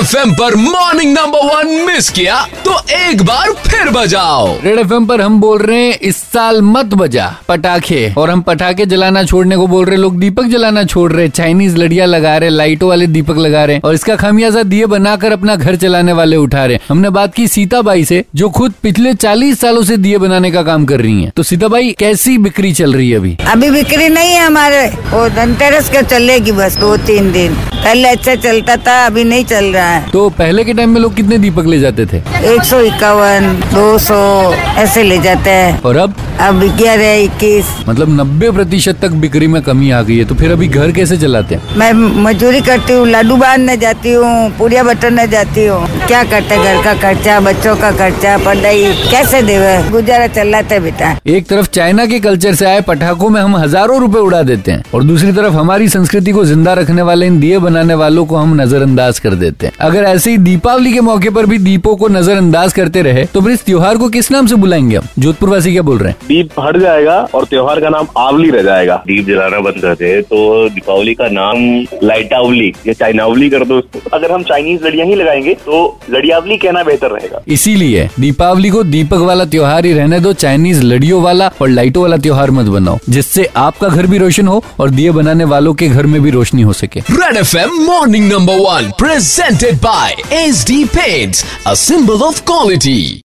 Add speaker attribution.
Speaker 1: F पर morning number one miss किया तो एक बार फिर बजाओ।
Speaker 2: रेड एफ़ एम पर हम बोल रहे हैं इस साल मत बजा पटाखे। और हम पटाखे जलाना छोड़ने को बोल रहे लोग दीपक जलाना छोड़ रहे चाइनीज़ लड़िया लगा रहे लाइटों वाले दीपक लगा रहे और इसका खामियाजा दिए बनाकर अपना घर चलाने वाले उठा रहे हमने बात की सीताबाई से जो खुद पिछले चालीस सालों से दिए बनाने का काम कर रही है। तो सीताबाई कैसी बिक्री चल रही है अभी?
Speaker 3: अभी बिक्री नहीं है हमारे वो धनतेरस के चलेगी बस दो तीन दिन। पहले अच्छा चलता था अभी नहीं चल रहा है।
Speaker 2: तो पहले के टाइम में लोग कितने दीपक ले जाते थे?
Speaker 3: एक सौ इक्यावन दो सौ ऐसे ले जाते हैं।
Speaker 2: और अब?
Speaker 3: अब ग्यारह इक्कीस?
Speaker 2: मतलब नब्बे प्रतिशत तक बिक्री में कमी आ गई है तो फिर अभी घर कैसे चलाते हैं?
Speaker 3: मैं मजदूरी करती हूँ लाडू बांधने जाती हूँ पूड़िया बटनने जाती हूँ। क्या करते घर का खर्चा बच्चों का खर्चा पढ़ाई कैसे देवे? गुजारा चलाते बेटा।
Speaker 2: एक तरफ़ चाइना के कल्चर से आए पटाखों में हम हज़ारों रुपए उड़ा देते हैं और दूसरी तरफ़ हमारी संस्कृति को ज़िंदा रखने वाले इन दिए बनाने वालों को हम नजरअंदाज कर देते हैं। अगर ऐसे ही दीपावली के मौके पर भी दीपों को नजरअंदाज करते रहे तो फिर इस त्योहार को किस नाम से बुलाएँगे हम? जोधपुर वासी क्या बोल रहे हैं?
Speaker 4: दीप हट जाएगा और त्योहार का नाम आवली रह जाएगा।
Speaker 5: दीप जलाना बंद कर दे तो दीपावली का नाम लाइटावली या चाइनावली कर दो उसको।
Speaker 4: अगर हम चाइनीज़ लड़िया ही लगाएँगे तो लड़ियावली कहना बेहतर रहेगा।
Speaker 2: इसीलिए दीपावली को दीपक वाला त्योहार ही रहने दो चाइनीज़ लड़ियों वाला और लाइटों वाला त्योहार मत बनाओ जिससे आपका घर भी रोशन हो और दिए बनाने वालों के घर में भी रोशनी हो सके।
Speaker 1: Red F M morning number one presented by H D paints a symbol of quality